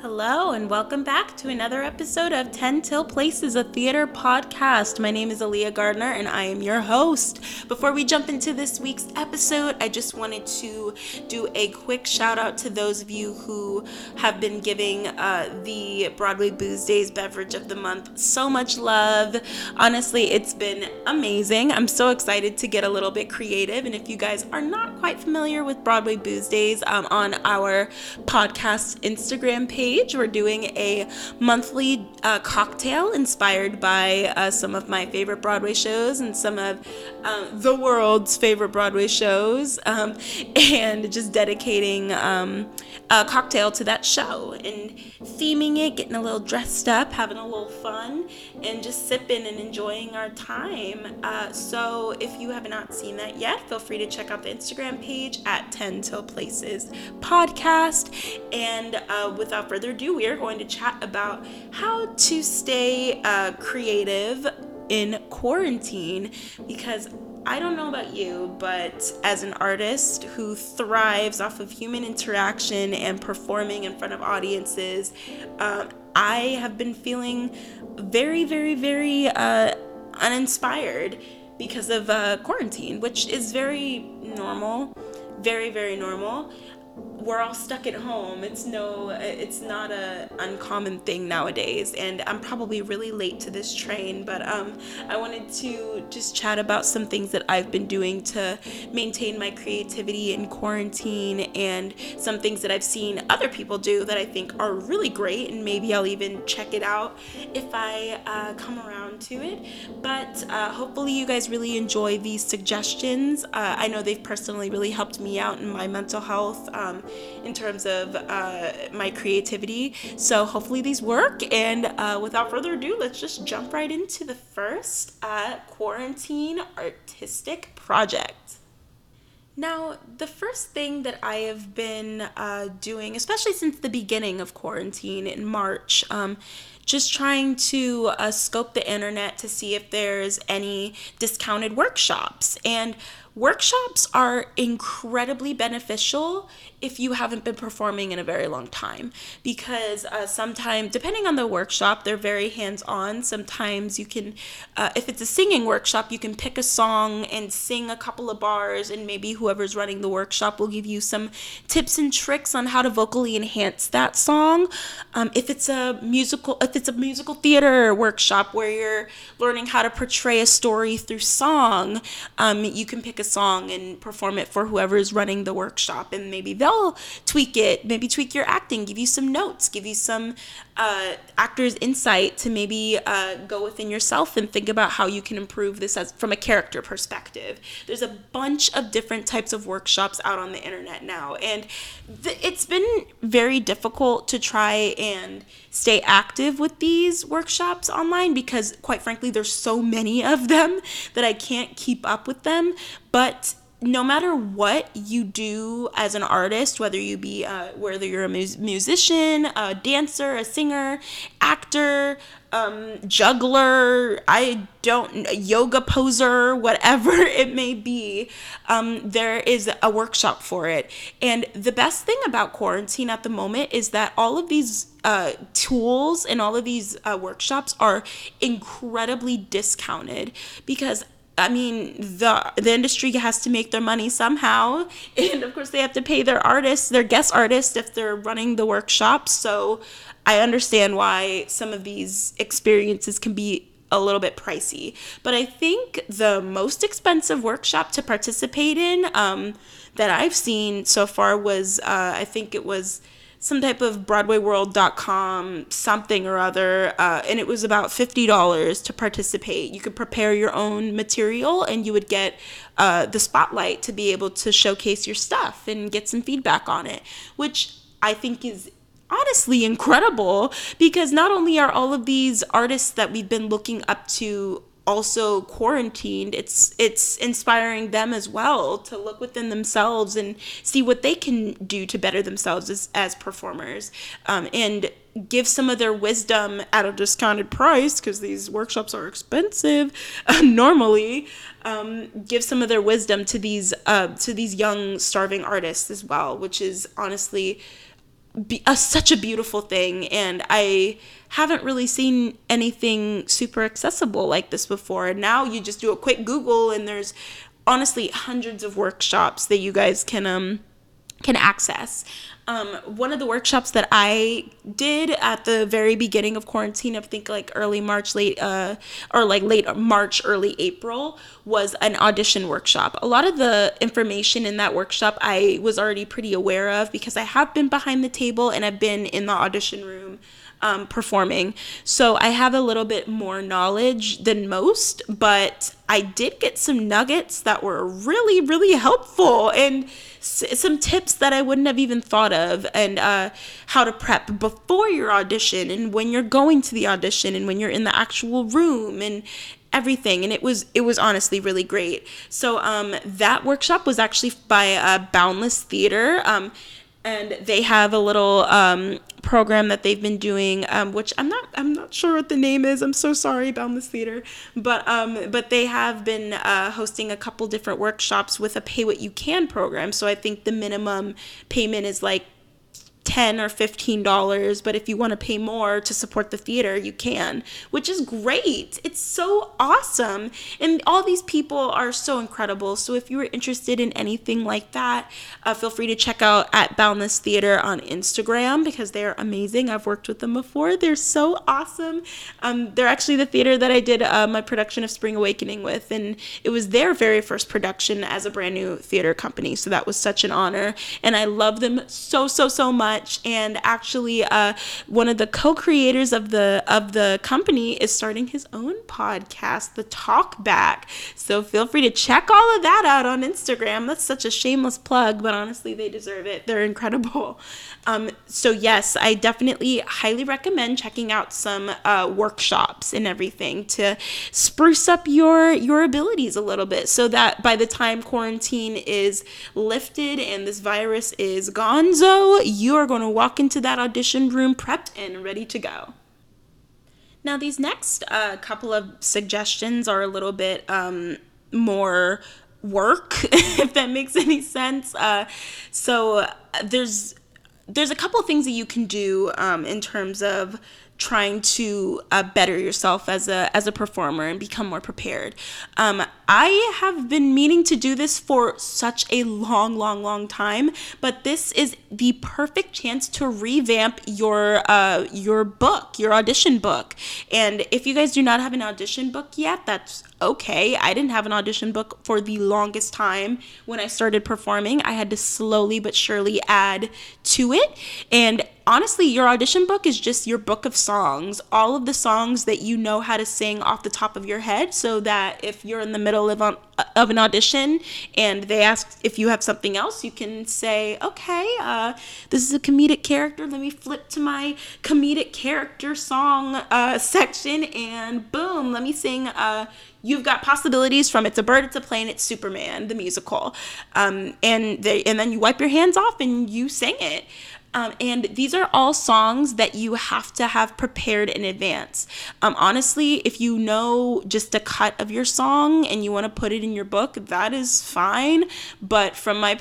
Hello, and welcome back to another episode of 10 Till Places, a theater podcast. My name is Aaliyah Gardner, and I am your host. Before we jump into this week's episode, I just wanted to do a quick shout out to those of you who have been giving uh, the Broadway Booze Days beverage of the month so much love. Honestly, it's been amazing. I'm so excited to get a little bit creative. And if you guys are not quite familiar with Broadway Booze Days, um, on our podcast Instagram page, we're doing a monthly uh, cocktail inspired by uh, some of my favorite Broadway shows and some of um, the world's favorite Broadway shows, um, and just dedicating um, a cocktail to that show and theming it, getting a little dressed up, having a little fun, and just sipping and enjoying our time. Uh, so if you have not seen that yet, feel free to check out the Instagram page at 10 Till Places podcast. And uh, without further ado, we are going to chat about how to stay uh, creative in quarantine because I don't know about you, but as an artist who thrives off of human interaction and performing in front of audiences, um, I have been feeling very, very, very uh, uninspired because of uh, quarantine, which is very normal, very, very normal we're all stuck at home. It's no, it's not a uncommon thing nowadays, and I'm probably really late to this train. But um, I wanted to just chat about some things that I've been doing to maintain my creativity in quarantine, and some things that I've seen other people do that I think are really great, and maybe I'll even check it out if I uh, come around to it. But uh, hopefully, you guys really enjoy these suggestions. Uh, I know they've personally really helped me out in my mental health. Um, in terms of uh, my creativity. So hopefully these work. And uh, without further ado, let's just jump right into the first uh, quarantine artistic project. Now, the first thing that I have been uh, doing, especially since the beginning of quarantine in March, um, just trying to uh, scope the internet to see if there's any discounted workshops. And workshops are incredibly beneficial if you haven't been performing in a very long time because uh, sometimes depending on the workshop they're very hands-on. Sometimes you can uh, if it's a singing workshop you can pick a song and sing a couple of bars and maybe whoever's running the workshop will give you some tips and tricks on how to vocally enhance that song. Um, if it's a musical if it's a musical theater workshop where you're learning how to portray a story through song um, you can pick a song and perform it for whoever's running the workshop and maybe they'll they'll tweak it, maybe tweak your acting, give you some notes, give you some uh, actor's insight to maybe uh, go within yourself and think about how you can improve this as from a character perspective. There's a bunch of different types of workshops out on the internet now, and th- it's been very difficult to try and stay active with these workshops online because, quite frankly, there's so many of them that I can't keep up with them. But no matter what you do as an artist, whether you be uh, whether you're a mu- musician, a dancer, a singer, actor, um, juggler, I don't yoga poser, whatever it may be, um, there is a workshop for it. And the best thing about quarantine at the moment is that all of these uh, tools and all of these uh, workshops are incredibly discounted because I mean, the the industry has to make their money somehow, and of course they have to pay their artists, their guest artists, if they're running the workshops. So I understand why some of these experiences can be a little bit pricey. But I think the most expensive workshop to participate in um, that I've seen so far was, uh, I think it was some type of BroadwayWorld.com something or other, uh, and it was about fifty dollars to participate. You could prepare your own material, and you would get uh, the spotlight to be able to showcase your stuff and get some feedback on it, which I think is honestly incredible because not only are all of these artists that we've been looking up to also quarantined it's it's inspiring them as well to look within themselves and see what they can do to better themselves as, as performers um, and give some of their wisdom at a discounted price because these workshops are expensive uh, normally um, give some of their wisdom to these uh, to these young starving artists as well which is honestly be, a, such a beautiful thing and i haven't really seen anything super accessible like this before. And now you just do a quick google and there's honestly hundreds of workshops that you guys can um can access um, one of the workshops that I did at the very beginning of quarantine, I think like early March, late uh, or like late March, early April, was an audition workshop. A lot of the information in that workshop I was already pretty aware of because I have been behind the table and I've been in the audition room um, performing. So I have a little bit more knowledge than most, but I did get some nuggets that were really, really helpful and s- some tips that I wouldn't have even thought of, and uh, how to prep before your audition and when you're going to the audition and when you're in the actual room and everything and it was it was honestly really great so um that workshop was actually by uh, boundless theater um and they have a little um, program that they've been doing, um, which I'm not I'm not sure what the name is. I'm so sorry, Boundless Theater, but um, but they have been uh, hosting a couple different workshops with a pay what you can program. So I think the minimum payment is like 10 or 15 dollars but if you want to pay more to support the theater you can which is great. It's so awesome. And all these people are so incredible. So if you are interested in anything like that uh, feel free to check out at boundless theater on instagram because they're amazing. I've worked with them before. They're so awesome. Um, they're actually the theater that i did uh, my production of spring awakening with and it was their very first production as a brand new theater company. So that was such an honor and i love them so so so much much and actually uh, one of the co-creators of the of the company is starting his own podcast the talk back. So feel free to check all of that out on instagram. That's such a shameless plug but honestly they deserve it. They're incredible. Um, so yes i definitely highly recommend checking out some uh, workshops and everything to spruce up your your abilities a little bit so that by the time quarantine is lifted and this virus is gonzo you are going to walk into that audition room prepped and ready to go. Now, these next uh, couple of suggestions are a little bit um, more work, if that makes any sense. Uh, so there's there's a couple things that you can do um, in terms of trying to uh, better yourself as a as a performer and become more prepared. Um, I have been meaning to do this for such a long, long, long time, but this is the perfect chance to revamp your uh, your book, your audition book. And if you guys do not have an audition book yet, that's okay. I didn't have an audition book for the longest time when I started performing. I had to slowly but surely add to it. And honestly, your audition book is just your book of songs, all of the songs that you know how to sing off the top of your head, so that if you're in the middle of, of an audition and they ask if you have something else, you can say, okay, uh, this is a comedic character. Let me flip to my comedic character song uh, section, and boom, let me sing. Uh, you've got possibilities from it's a bird it's a plane it's superman the musical um, and they and then you wipe your hands off and you sing it um, and these are all songs that you have to have prepared in advance. Um, honestly, if you know just a cut of your song and you want to put it in your book, that is fine. But from my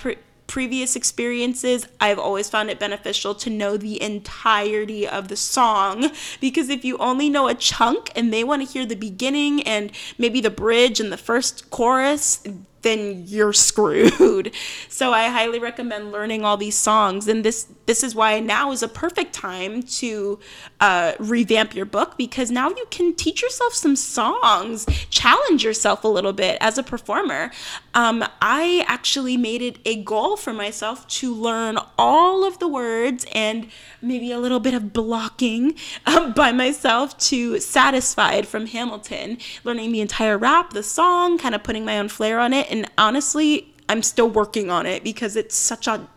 previous experiences, I've always found it beneficial to know the entirety of the song because if you only know a chunk and they want to hear the beginning and maybe the bridge and the first chorus, then you're screwed. So I highly recommend learning all these songs, and this this is why now is a perfect time to uh, revamp your book because now you can teach yourself some songs, challenge yourself a little bit as a performer. Um, I actually made it a goal for myself to learn all of the words and maybe a little bit of blocking um, by myself to Satisfied from Hamilton, learning the entire rap, the song, kind of putting my own flair on it. And honestly, I'm still working on it because it's such a,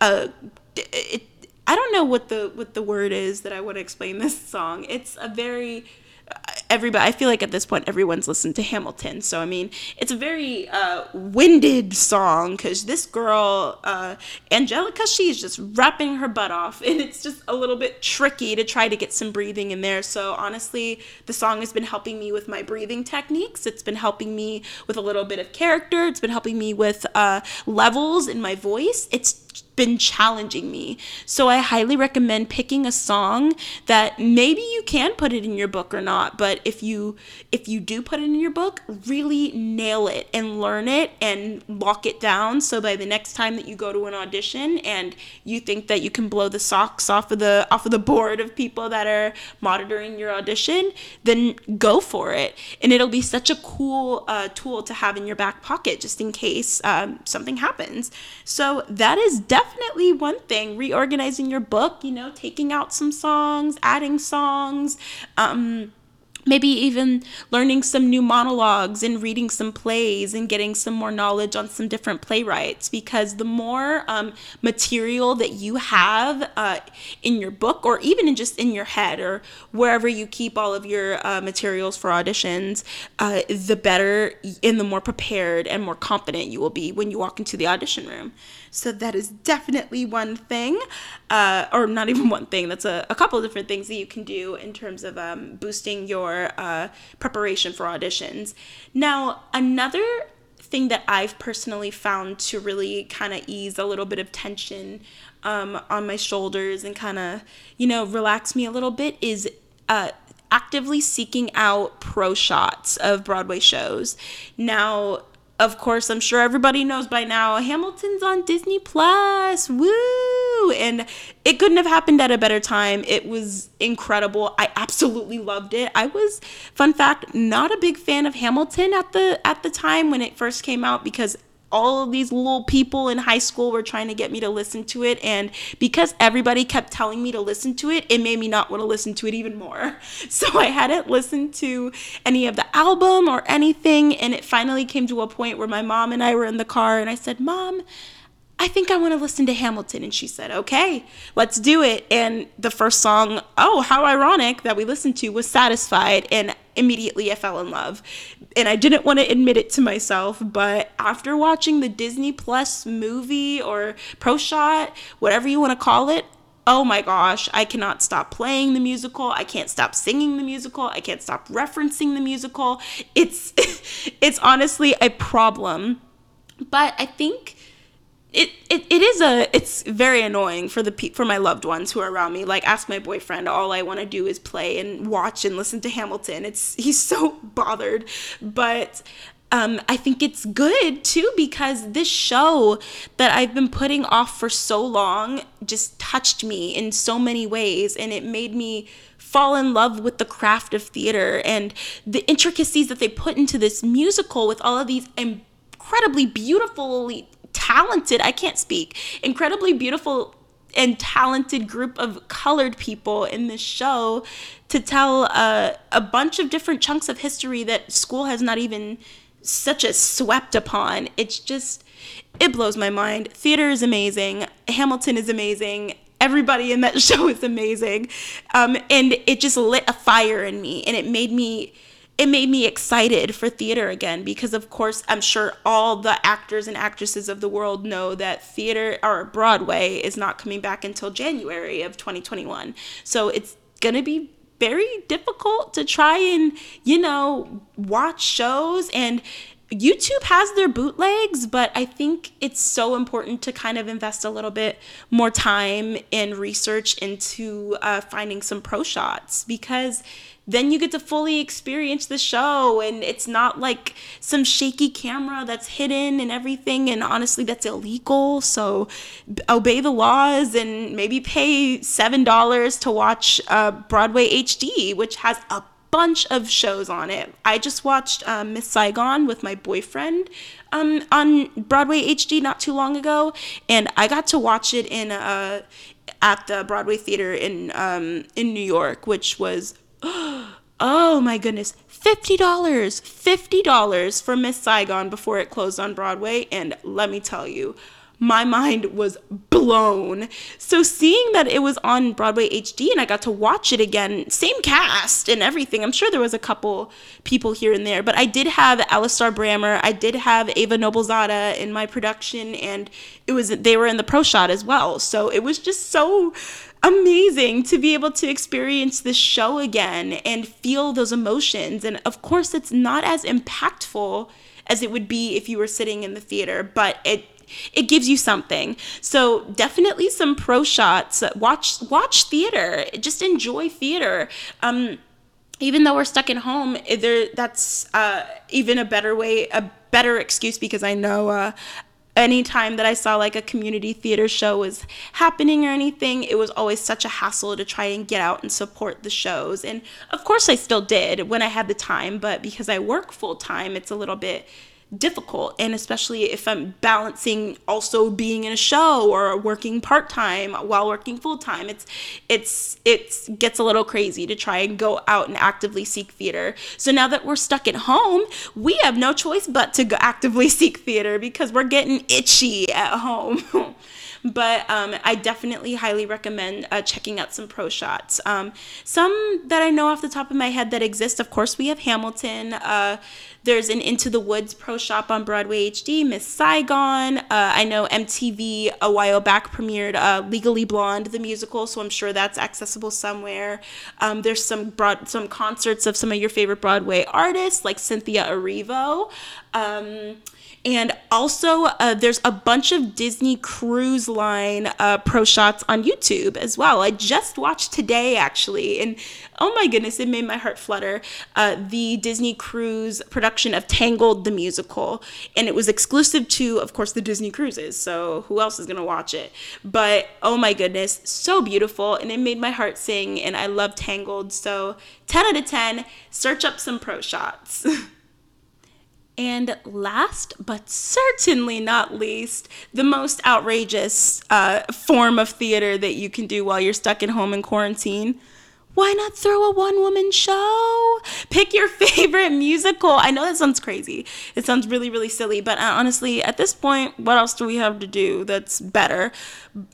a it, I don't know what the what the word is that I would explain this song. It's a very everybody i feel like at this point everyone's listened to hamilton. So i mean it's a very uh, winded song because this girl uh, angelica she's just rapping her butt off. And it's just a little bit tricky to try to get some breathing in there. So honestly the song has been helping me with my breathing techniques. It's been helping me with a little bit of character. It's been helping me with uh, levels in my voice. It's been challenging me. So I highly recommend picking a song that maybe you can put it in your book or not, but if you if you do put it in your book, really nail it and learn it and lock it down so by the next time that you go to an audition and you think that you can blow the socks off of the off of the board of people that are monitoring your audition, then go for it. And it'll be such a cool uh, tool to have in your back pocket just in case um, something happens. So that is definitely one thing reorganizing your book you know taking out some songs adding songs um maybe even learning some new monologues and reading some plays and getting some more knowledge on some different playwrights. Because the more um, material that you have uh, in your book or even in just in your head or wherever you keep all of your uh, materials for auditions uh, the better and the more prepared and more confident you will be when you walk into the audition room so that is definitely one thing, uh, or not even one thing. That's a, a couple of different things that you can do in terms of um, boosting your uh, preparation for auditions. Now, another thing that I've personally found to really kind of ease a little bit of tension um, on my shoulders and kind of, you know, relax me a little bit is uh, actively seeking out pro shots of Broadway shows. Now, of course, I'm sure everybody knows by now, Hamilton's on Disney Plus. Woo! And it couldn't have happened at a better time. It was incredible. I absolutely loved it. I was fun fact, not a big fan of Hamilton at the at the time when it first came out because all of these little people in high school were trying to get me to listen to it. And because everybody kept telling me to listen to it it made me not want to listen to it even more. So i hadn't listened to any of the album or anything. And it finally came to a point where my mom and i were in the car and i said mom I think I want to listen to Hamilton. And she said, okay, let's do it. And the first song, oh, how ironic that we listened to was Satisfied. And immediately I fell in love. And I didn't want to admit it to myself, but after watching the Disney Plus movie or Pro Shot, whatever you want to call it, oh my gosh, I cannot stop playing the musical. I can't stop singing the musical. I can't stop referencing the musical. It's it's honestly a problem. But I think it, it, it is a it's very annoying for the for my loved ones who are around me. Like ask my boyfriend. All i want to do is play and watch and listen to hamilton. It's he's so bothered. But um, I think it's good too because this show that I've been putting off for so long just touched me in so many ways and it made me fall in love with the craft of theater and the intricacies that they put into this musical with all of these incredibly beautifully talented, I can't speak, incredibly beautiful and talented group of colored people in this show to tell uh, a bunch of different chunks of history that school has not even such as swept upon. It's just, it blows my mind. Theater is amazing. Hamilton is amazing. Everybody in that show is amazing. Um, and it just lit a fire in me and it made me it made me excited for theater again because of course I'm sure all the actors and actresses of the world know that theater or Broadway is not coming back until January of 2021. So it's going to be very difficult to try and, you know, watch shows and YouTube has their bootlegs, but I think it's so important to kind of invest a little bit more time and research into uh, finding some pro shots because then you get to fully experience the show and it's not like some shaky camera that's hidden and everything and honestly that's illegal. So obey the laws and maybe pay seven dollars to watch uh, broadway hd which has a bunch of shows on it i just watched um, miss saigon with my boyfriend um, on broadway hd not too long ago and i got to watch it in uh, at the broadway theater in um, in new york which was oh my goodness, $50, $50 for Miss Saigon before it closed on Broadway. And let me tell you, my mind was blown. So seeing that it was on Broadway HD and I got to watch it again, same cast and everything. I'm sure there was a couple people here and there, but I did have Alistair Brammer, I did have Eva Noblezada in my production, and it was they were in the pro shot as well. So it was just so amazing to be able to experience this show again and feel those emotions. And of course, it's not as impactful as it would be if you were sitting in the theater, but it it gives you something. So definitely some pro shots. Watch watch theater. Just enjoy theater. Um, even though we're stuck at home, there that's uh, even a better way, a better excuse because I know uh, anytime that I saw like a community theater show was happening or anything, it was always such a hassle to try and get out and support the shows. And of course, I still did when I had the time, but because I work full time, it's a little bit difficult and especially if i'm balancing also being in a show or working part-time while working full-time it's it's it gets a little crazy to try and go out and actively seek theater. So now that we're stuck at home we have no choice but to go actively seek theater because we're getting itchy at home but um, I definitely highly recommend uh, checking out some pro shots. Um, some that I know off the top of my head that exist, of course, we have Hamilton. Uh, there's an Into the Woods pro shot on Broadway HD, Miss Saigon. Uh, I know MTV a while back premiered uh, Legally Blonde, the musical, so I'm sure that's accessible somewhere. Um, there's some broad, some concerts of some of your favorite Broadway artists like Cynthia Erivo. Um, and also, uh, there's a bunch of Disney Cruise Line uh, pro shots on YouTube as well. I just watched today, actually, and oh my goodness, it made my heart flutter. Uh, the Disney Cruise production of Tangled the musical, and it was exclusive to, of course, the Disney Cruises. So who else is gonna watch it? But oh my goodness, so beautiful, and it made my heart sing. And I love Tangled, so 10 out of 10. Search up some pro shots. And last but certainly not least, the most outrageous uh, form of theater that you can do while you're stuck at home in quarantine why not throw a one woman show? Pick your favorite musical. I know that sounds crazy. It sounds really, really silly, but uh, honestly, at this point, what else do we have to do that's better?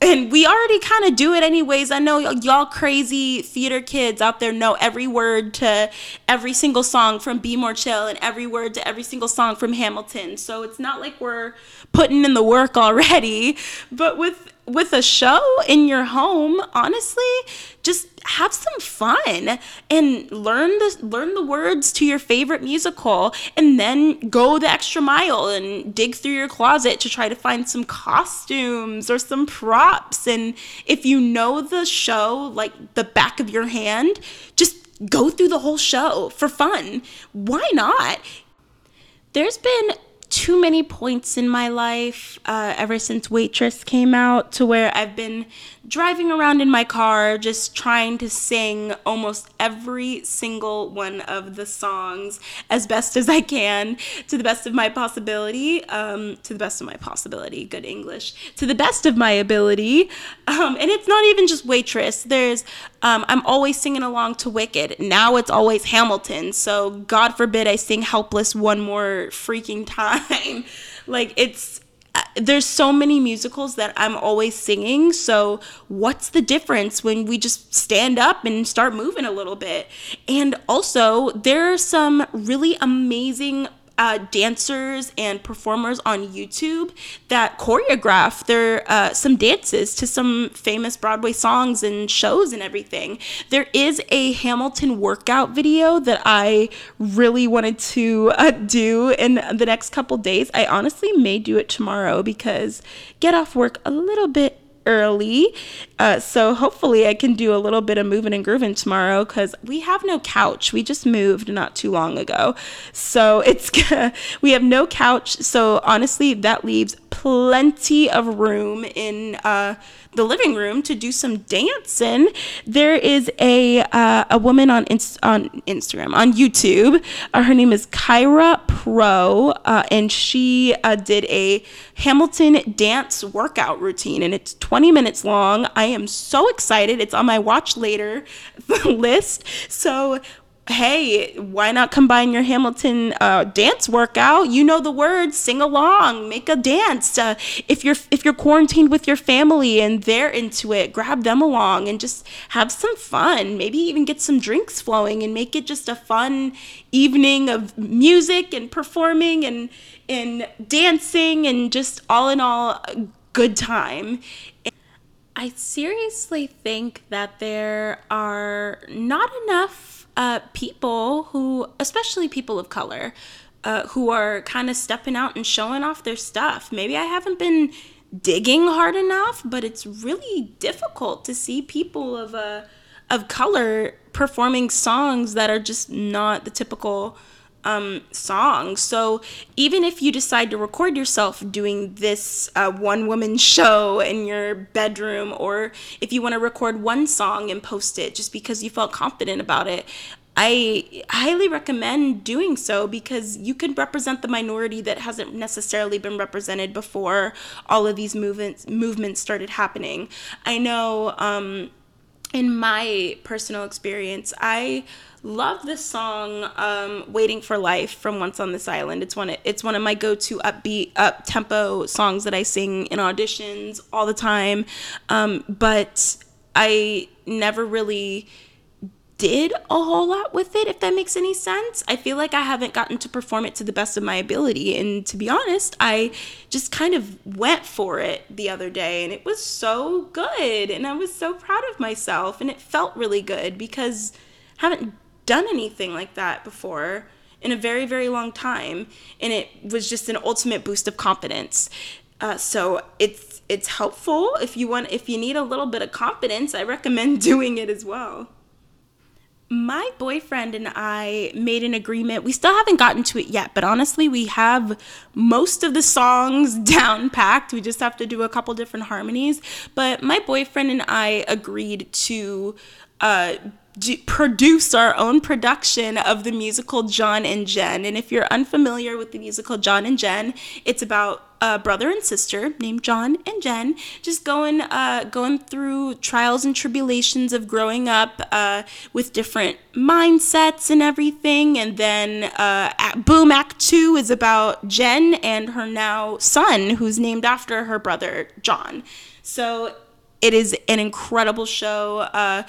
And we already kind of do it anyways. I know y'all crazy theater kids out there know every word to every single song from Be More Chill and every word to every single song from Hamilton. So it's not like we're putting in the work already, but with with a show in your home, honestly, just have some fun and learn the learn the words to your favorite musical and then go the extra mile and dig through your closet to try to find some costumes or some props and if you know the show like the back of your hand, just go through the whole show for fun. Why not? There's been too many points in my life uh, ever since Waitress came out to where I've been driving around in my car just trying to sing almost every single one of the songs as best as I can to the best of my possibility. Um, to the best of my possibility, good English. To the best of my ability. Um, and it's not even just Waitress. There's, um, I'm always singing along to Wicked. Now it's always Hamilton. So God forbid I sing Helpless one more freaking time. like it's there's so many musicals that I'm always singing. So, what's the difference when we just stand up and start moving a little bit? And also, there are some really amazing uh, dancers and performers on YouTube that choreograph their uh, some dances to some famous Broadway songs and shows and everything. There is a Hamilton workout video that I really wanted to uh, do in the next couple days. I honestly may do it tomorrow because get off work a little bit early. Uh, so hopefully I can do a little bit of moving and grooving tomorrow because we have no couch. We just moved not too long ago. So it's we have no couch. So honestly, that leaves plenty of room in uh, the living room to do some dancing. There is a uh, a woman on Inst- on Instagram on YouTube. Uh, her name is Kyra Pro, uh, and she uh, did a Hamilton dance workout routine, and it's 20 minutes long. I am so excited. It's on my watch later list. So hey, why not combine your Hamilton uh, dance workout? You know the words, sing along, make a dance. Uh, if you're if you're quarantined with your family and they're into it, grab them along and just have some fun. Maybe even get some drinks flowing and make it just a fun evening of music and performing and and dancing and just all in all a good time. I seriously think that there are not enough uh, people who, especially people of color, uh, who are kind of stepping out and showing off their stuff. Maybe I haven't been digging hard enough, but it's really difficult to see people of uh, of color performing songs that are just not the typical um, songs. So even if you decide to record yourself doing this uh, one woman show in your bedroom, or if you want to record one song and post it just because you felt confident about it, I highly recommend doing so because you can represent the minority that hasn't necessarily been represented before all of these movements movements started happening. I know um, in my personal experience, I love the song um, "Waiting for Life" from Once on This Island. It's one. Of, it's one of my go-to upbeat, up tempo songs that I sing in auditions all the time. Um, but I never really did a whole lot with it, if that makes any sense. I feel like I haven't gotten to perform it to the best of my ability. And to be honest, I just kind of went for it the other day and it was so good. And I was so proud of myself. And it felt really good because I haven't done anything like that before in a very, very long time. And it was just an ultimate boost of confidence. Uh, so it's it's helpful if you want if you need a little bit of confidence. I recommend doing it as well my boyfriend and I made an agreement. We still haven't gotten to it yet, but honestly, we have most of the songs down packed. We just have to do a couple different harmonies. But my boyfriend and I agreed to uh, produce our own production of the musical John and Jen. And if you're unfamiliar with the musical John and Jen, it's about a brother and sister named John and Jen just going uh, going through trials and tribulations of growing up uh, with different mindsets and everything. And then uh, Boom Act Two is about Jen and her now son, who's named after her brother John. So it is an incredible show. Uh,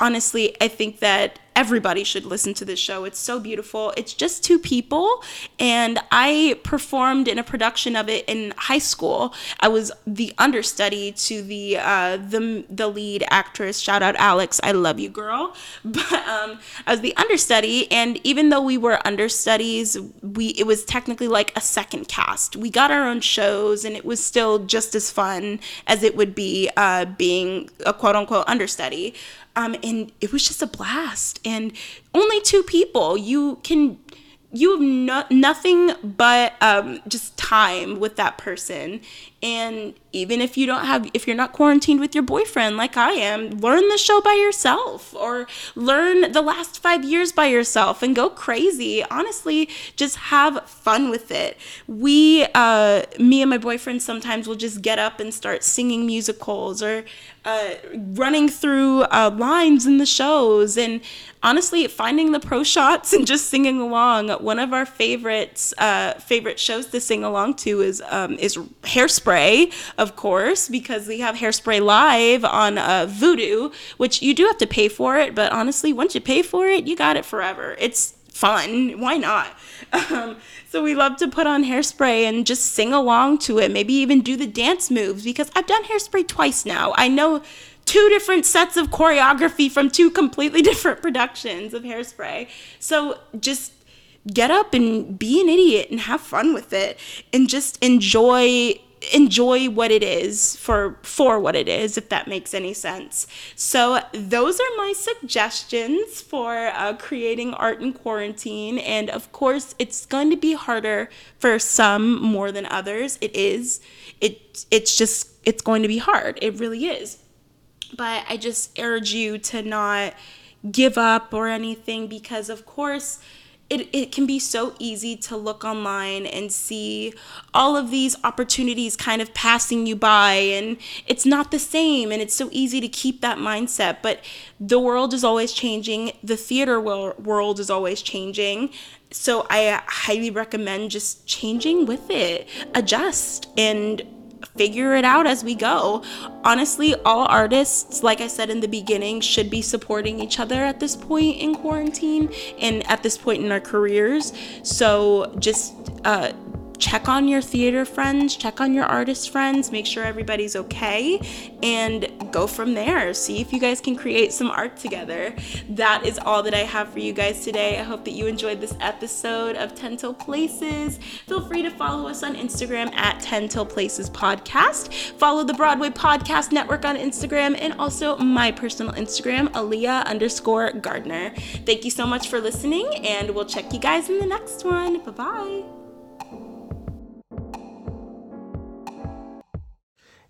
honestly, I think that everybody should listen to this show. It's so beautiful. It's just two people, and I performed in a production of it in high school. I was the understudy to the uh, the the lead actress. Shout out Alex, I love you, girl. But um, I was the understudy, and even though we were understudies, we it was technically like a second cast. We got our own shows, and it was still just as fun as it would be uh, being a quote unquote understudy. Um, and it was just a blast. And only two people. You can you have no, nothing but um, just time with that person and even if you don't have if you're not quarantined with your boyfriend like i am learn the show by yourself or learn the last five years by yourself and go crazy. Honestly just have fun with it. We uh, me and my boyfriend sometimes will just get up and start singing musicals or uh, running through uh, lines in the shows. And honestly finding the pro shots and just singing along. One of our favorites uh, favorite shows to sing along to is um, is hairspray hairspray, of course, because we have hairspray live on uh, Vudu, which you do have to pay for it, but honestly, once you pay for it, you got it forever. It's fun. Why not? Um, so we love to put on hairspray and just sing along to it. Maybe even do the dance moves because I've done hairspray twice now. I know two different sets of choreography from two completely different productions of hairspray. So just get up and be an idiot and have fun with it and just enjoy enjoy what it is for for what it is if that makes any sense. So those are my suggestions for uh, creating art in quarantine. And of course it's going to be harder for some more than others. It is it it's just it's going to be hard. It really is. But i just urge you to not give up or anything because of course it, it can be so easy to look online and see all of these opportunities kind of passing you by and it's not the same and it's so easy to keep that mindset. But the world is always changing. The theater world is always changing. So i highly recommend just changing with it. Adjust and figure it out as we go. Honestly, all artists, like I said in the beginning, should be supporting each other at this point in quarantine and at this point in our careers. So just uh, check on your theater friends, check on your artist friends, make sure everybody's okay, and go from there. See if you guys can create some art together. That is all that I have for you guys today. I hope that you enjoyed this episode of 10 Till Places. Feel free to follow us on Instagram at 10 Till Places Podcast. Follow the Broadway Podcast Network on Instagram and also my personal Instagram, Aaliyah underscore Gardner. Thank you so much for listening, and we'll check you guys in the next one. Bye bye.